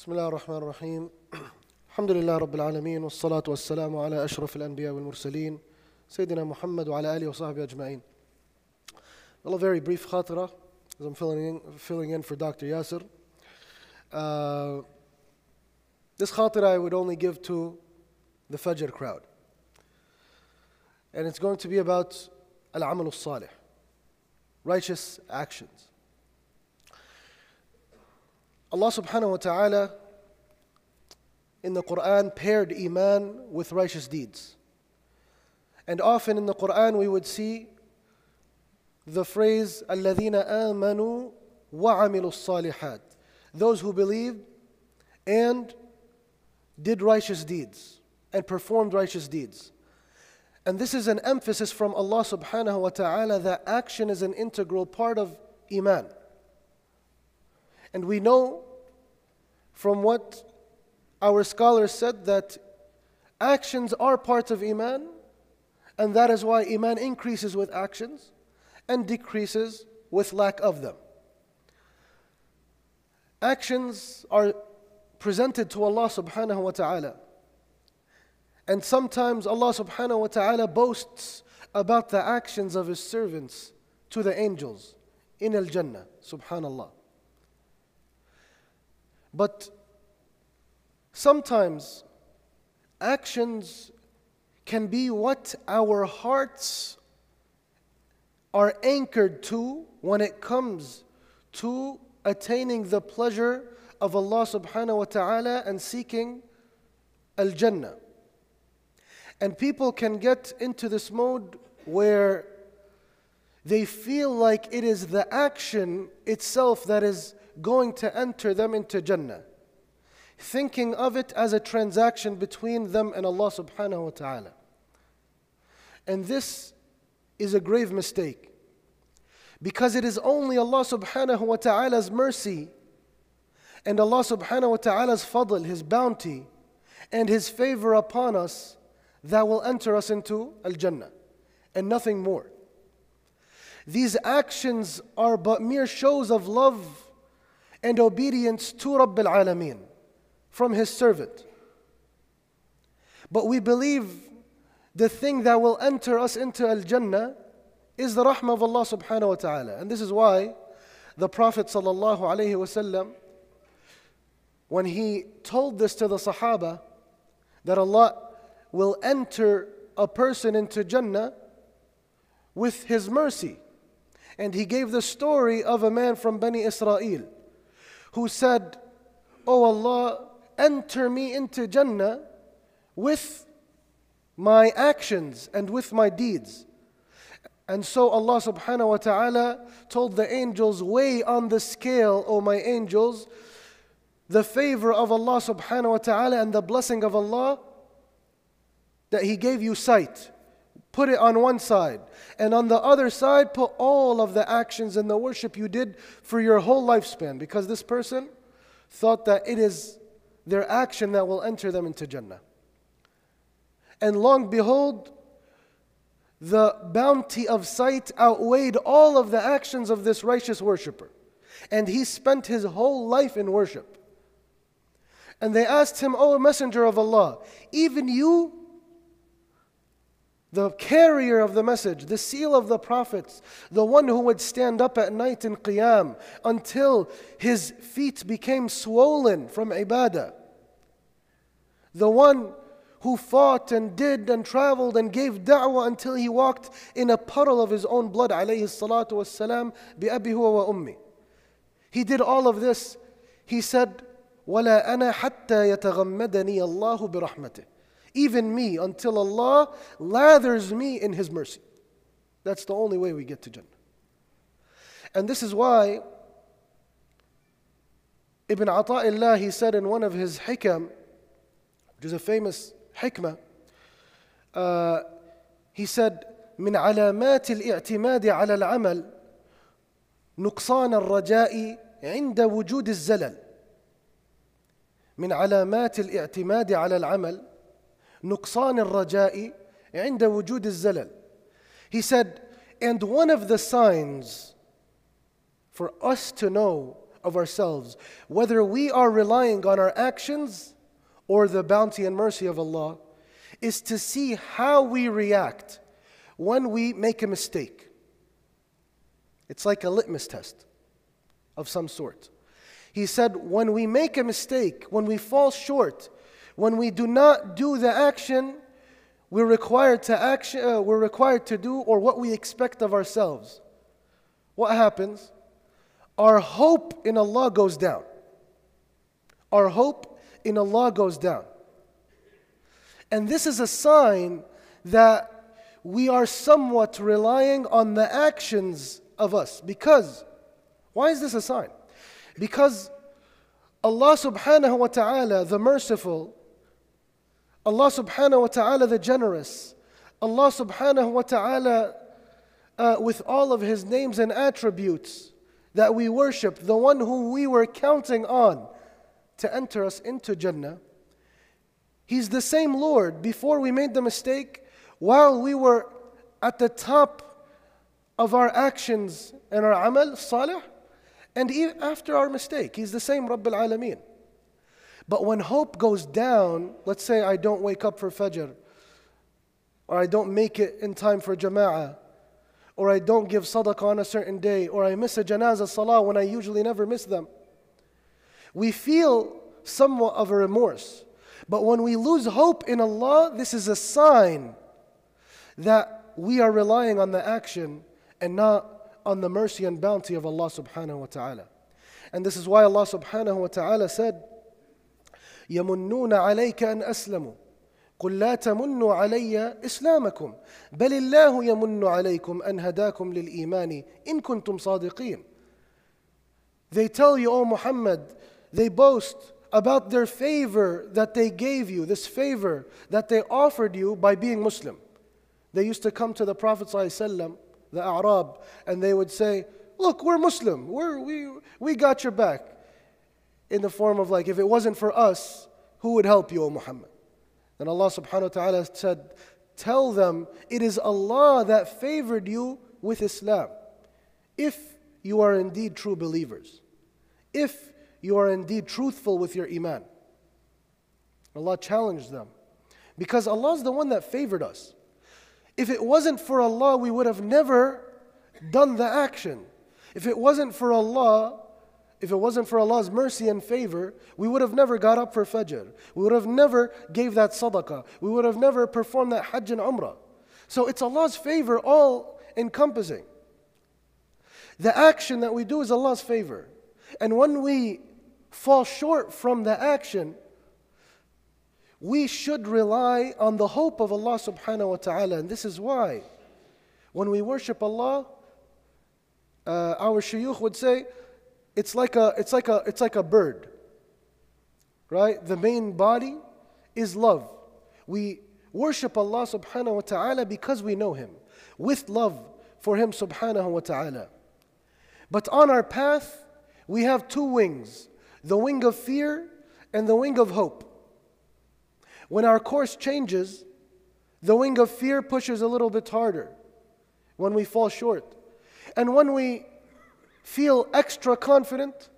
بسم الله الرحمن الرحيم الحمد لله رب العالمين والصلاة والسلام على أشرف الأنبياء والمرسلين سيدنا محمد وعلى آله وصحبه أجمعين A very brief خاطرة as I'm filling in, filling in for Dr. Yasser uh, This خاطرة I would only give to the Fajr crowd. And it's going to be about العمل الصالح Righteous actions. Allah subhanahu wa ta'ala in the Quran paired Iman with righteous deeds. And often in the Quran we would see the phrase الَّذِينَ آمَنُوا وَعَمِلُوا الصَّالِحَاتِ Those who believed and did righteous deeds and performed righteous deeds. And this is an emphasis from Allah subhanahu wa ta'ala that action is an integral part of Iman. And we know from what our scholars said that actions are part of Iman, and that is why Iman increases with actions and decreases with lack of them. Actions are presented to Allah subhanahu wa ta'ala. And sometimes Allah subhanahu wa ta'ala boasts about the actions of His servants to the angels in Al Jannah, subhanallah. But sometimes actions can be what our hearts are anchored to when it comes to attaining the pleasure of Allah subhanahu wa ta'ala and seeking Al Jannah. And people can get into this mode where they feel like it is the action itself that is going to enter them into Jannah, thinking of it as a transaction between them and Allah subhanahu wa ta'ala. And this is a grave mistake because it is only Allah subhanahu wa ta'ala's mercy and Allah subhanahu wa ta'ala's fadl, His bounty, and His favor upon us that will enter us into Al Jannah and nothing more. These actions are but mere shows of love and obedience to Rabb al Alameen from His servant. But we believe the thing that will enter us into Al Jannah is the rahmah of Allah subhanahu wa ta'ala. And this is why the Prophet sallallahu alayhi wasallam, when he told this to the Sahaba, that Allah will enter a person into Jannah with His mercy. And he gave the story of a man from Bani Israel who said, Oh Allah, enter me into Jannah with my actions and with my deeds. And so Allah subhanahu wa ta'ala told the angels, Weigh on the scale, O my angels, the favor of Allah subhanahu wa ta'ala and the blessing of Allah that He gave you sight. Put it on one side. And on the other side, put all of the actions and the worship you did for your whole lifespan. Because this person thought that it is their action that will enter them into Jannah. And long behold, the bounty of sight outweighed all of the actions of this righteous worshiper. And he spent his whole life in worship. And they asked him, O Messenger of Allah, even you the carrier of the message, the seal of the prophets, the one who would stand up at night in qiyam until his feet became swollen from ibadah. The one who fought and did and traveled and gave da'wah until he walked in a puddle of his own blood, alayhi salatu wassalam, bi abi huwa wa ummi. He did all of this. He said, وَلَا أَنَا حَتَّى يَتَغَمَّدَنِي اللَّهُ بِرَحْمَتِهِ even me, until Allah lathers me in His mercy. That's the only way we get to Jannah. And this is why Ibn Ata'illah, he said in one of his hikam, which is a famous hikmah, uh, he said, من علامات الاعتماد على العمل نقصان الرجاء عند وجود الزلل من علامات الاعتماد على العمل نقصان الرجاء عند وجود الزلل. He said, and one of the signs for us to know of ourselves, whether we are relying on our actions or the bounty and mercy of Allah, is to see how we react when we make a mistake. It's like a litmus test of some sort. He said, when we make a mistake, when we fall short, when we do not do the action we're required to action, uh, we're required to do or what we expect of ourselves, what happens? Our hope in Allah goes down. Our hope in Allah goes down. And this is a sign that we are somewhat relying on the actions of us. Because, why is this a sign? Because Allah subhanahu wa ta'ala, the merciful, Allah subhanahu wa ta'ala, the generous, Allah subhanahu wa ta'ala, uh, with all of His names and attributes that we worship, the one who we were counting on to enter us into Jannah, He's the same Lord before we made the mistake, while we were at the top of our actions and our amal, salih, and even after our mistake. He's the same Rabbil Alameen. But when hope goes down, let's say I don't wake up for Fajr, or I don't make it in time for Jama'ah, or I don't give sadaqah on a certain day, or I miss a janazah salah when I usually never miss them. We feel somewhat of a remorse. But when we lose hope in Allah, this is a sign that we are relying on the action and not on the mercy and bounty of Allah subhanahu wa ta'ala. And this is why Allah subhanahu wa ta'ala said, يمنون عليك أن أسلموا قل لا تمنوا علي إسلامكم بل الله يمن عليكم أن هداكم للإيمان إن كنتم صادقين They tell you, O Muhammad, they boast about their favor that they gave you, this favor that they offered you by being Muslim. They used to come to the Prophet ﷺ, the Arab, and they would say, Look, we're Muslim, we're, we, we got your back in the form of like, if it wasn't for us, who would help you, O Muhammad? Then Allah subhanahu wa ta'ala said, Tell them it is Allah that favored you with Islam. If you are indeed true believers, if you are indeed truthful with your Iman. Allah challenged them. Because Allah is the one that favored us. If it wasn't for Allah, we would have never done the action. If it wasn't for Allah, if it wasn't for Allah's mercy and favor, we would have never got up for Fajr. We would have never gave that sadaqah. We would have never performed that Hajj and Umrah. So it's Allah's favor all encompassing. The action that we do is Allah's favor. And when we fall short from the action, we should rely on the hope of Allah subhanahu wa ta'ala. And this is why when we worship Allah, uh, our shuyukh would say, it's like a it's like a it's like a bird right? The main body is love. We worship allah subhanahu wa ta'ala because we know him with love for him subhanahu wa ta'ala. But on our path we have two wings the wing of fear and the wing of hope. When our course changes the wing of fear pushes a little bit harder when we fall short. And when we feel extra confident,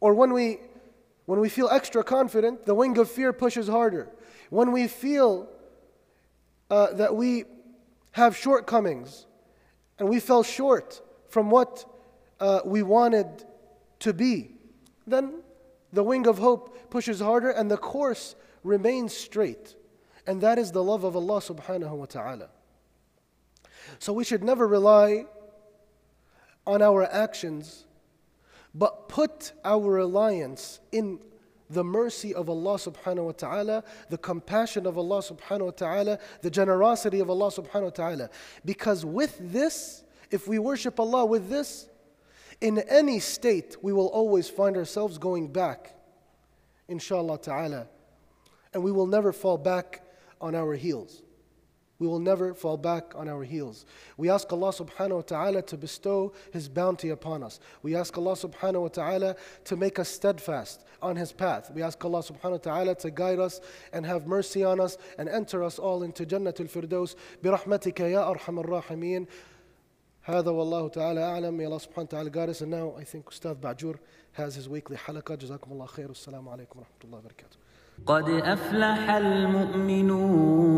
or when we, when we feel extra confident, the wing of fear pushes harder. When we feel uh, that we have shortcomings and we fell short from what uh, we wanted to be, then the wing of hope pushes harder and the course remains straight. And that is the love of Allah subhanahu wa ta'ala. So we should never rely on our actions, but put our reliance in the mercy of Allah subhanahu wa ta'ala, the compassion of Allah subhanahu wa ta'ala, the generosity of Allah subhanahu wa ta'ala. Because with this, if we worship Allah with this, in any state, we will always find ourselves going back, inshallah ta'ala. And we will never fall back on our heels we will never fall back on our heels. We ask Allah subhanahu wa ta'ala to bestow His bounty upon us. We ask Allah subhanahu wa ta'ala to make us steadfast on His path. We ask Allah subhanahu wa ta'ala to guide us and have mercy on us and enter us all into Jannatul Firdaus. برحمتك يا أرحم الراحمين هذا والله تعالى أعلم May Allah subhanahu wa ta'ala guide us and now I think Ustad Ba'jur has his weekly halaqah جزاكم الله خير والسلام عليكم ورحمة الله وبركاته قد أفلح المؤمنون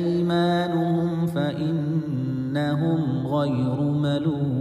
أيمانهم فإنهم غير ملوم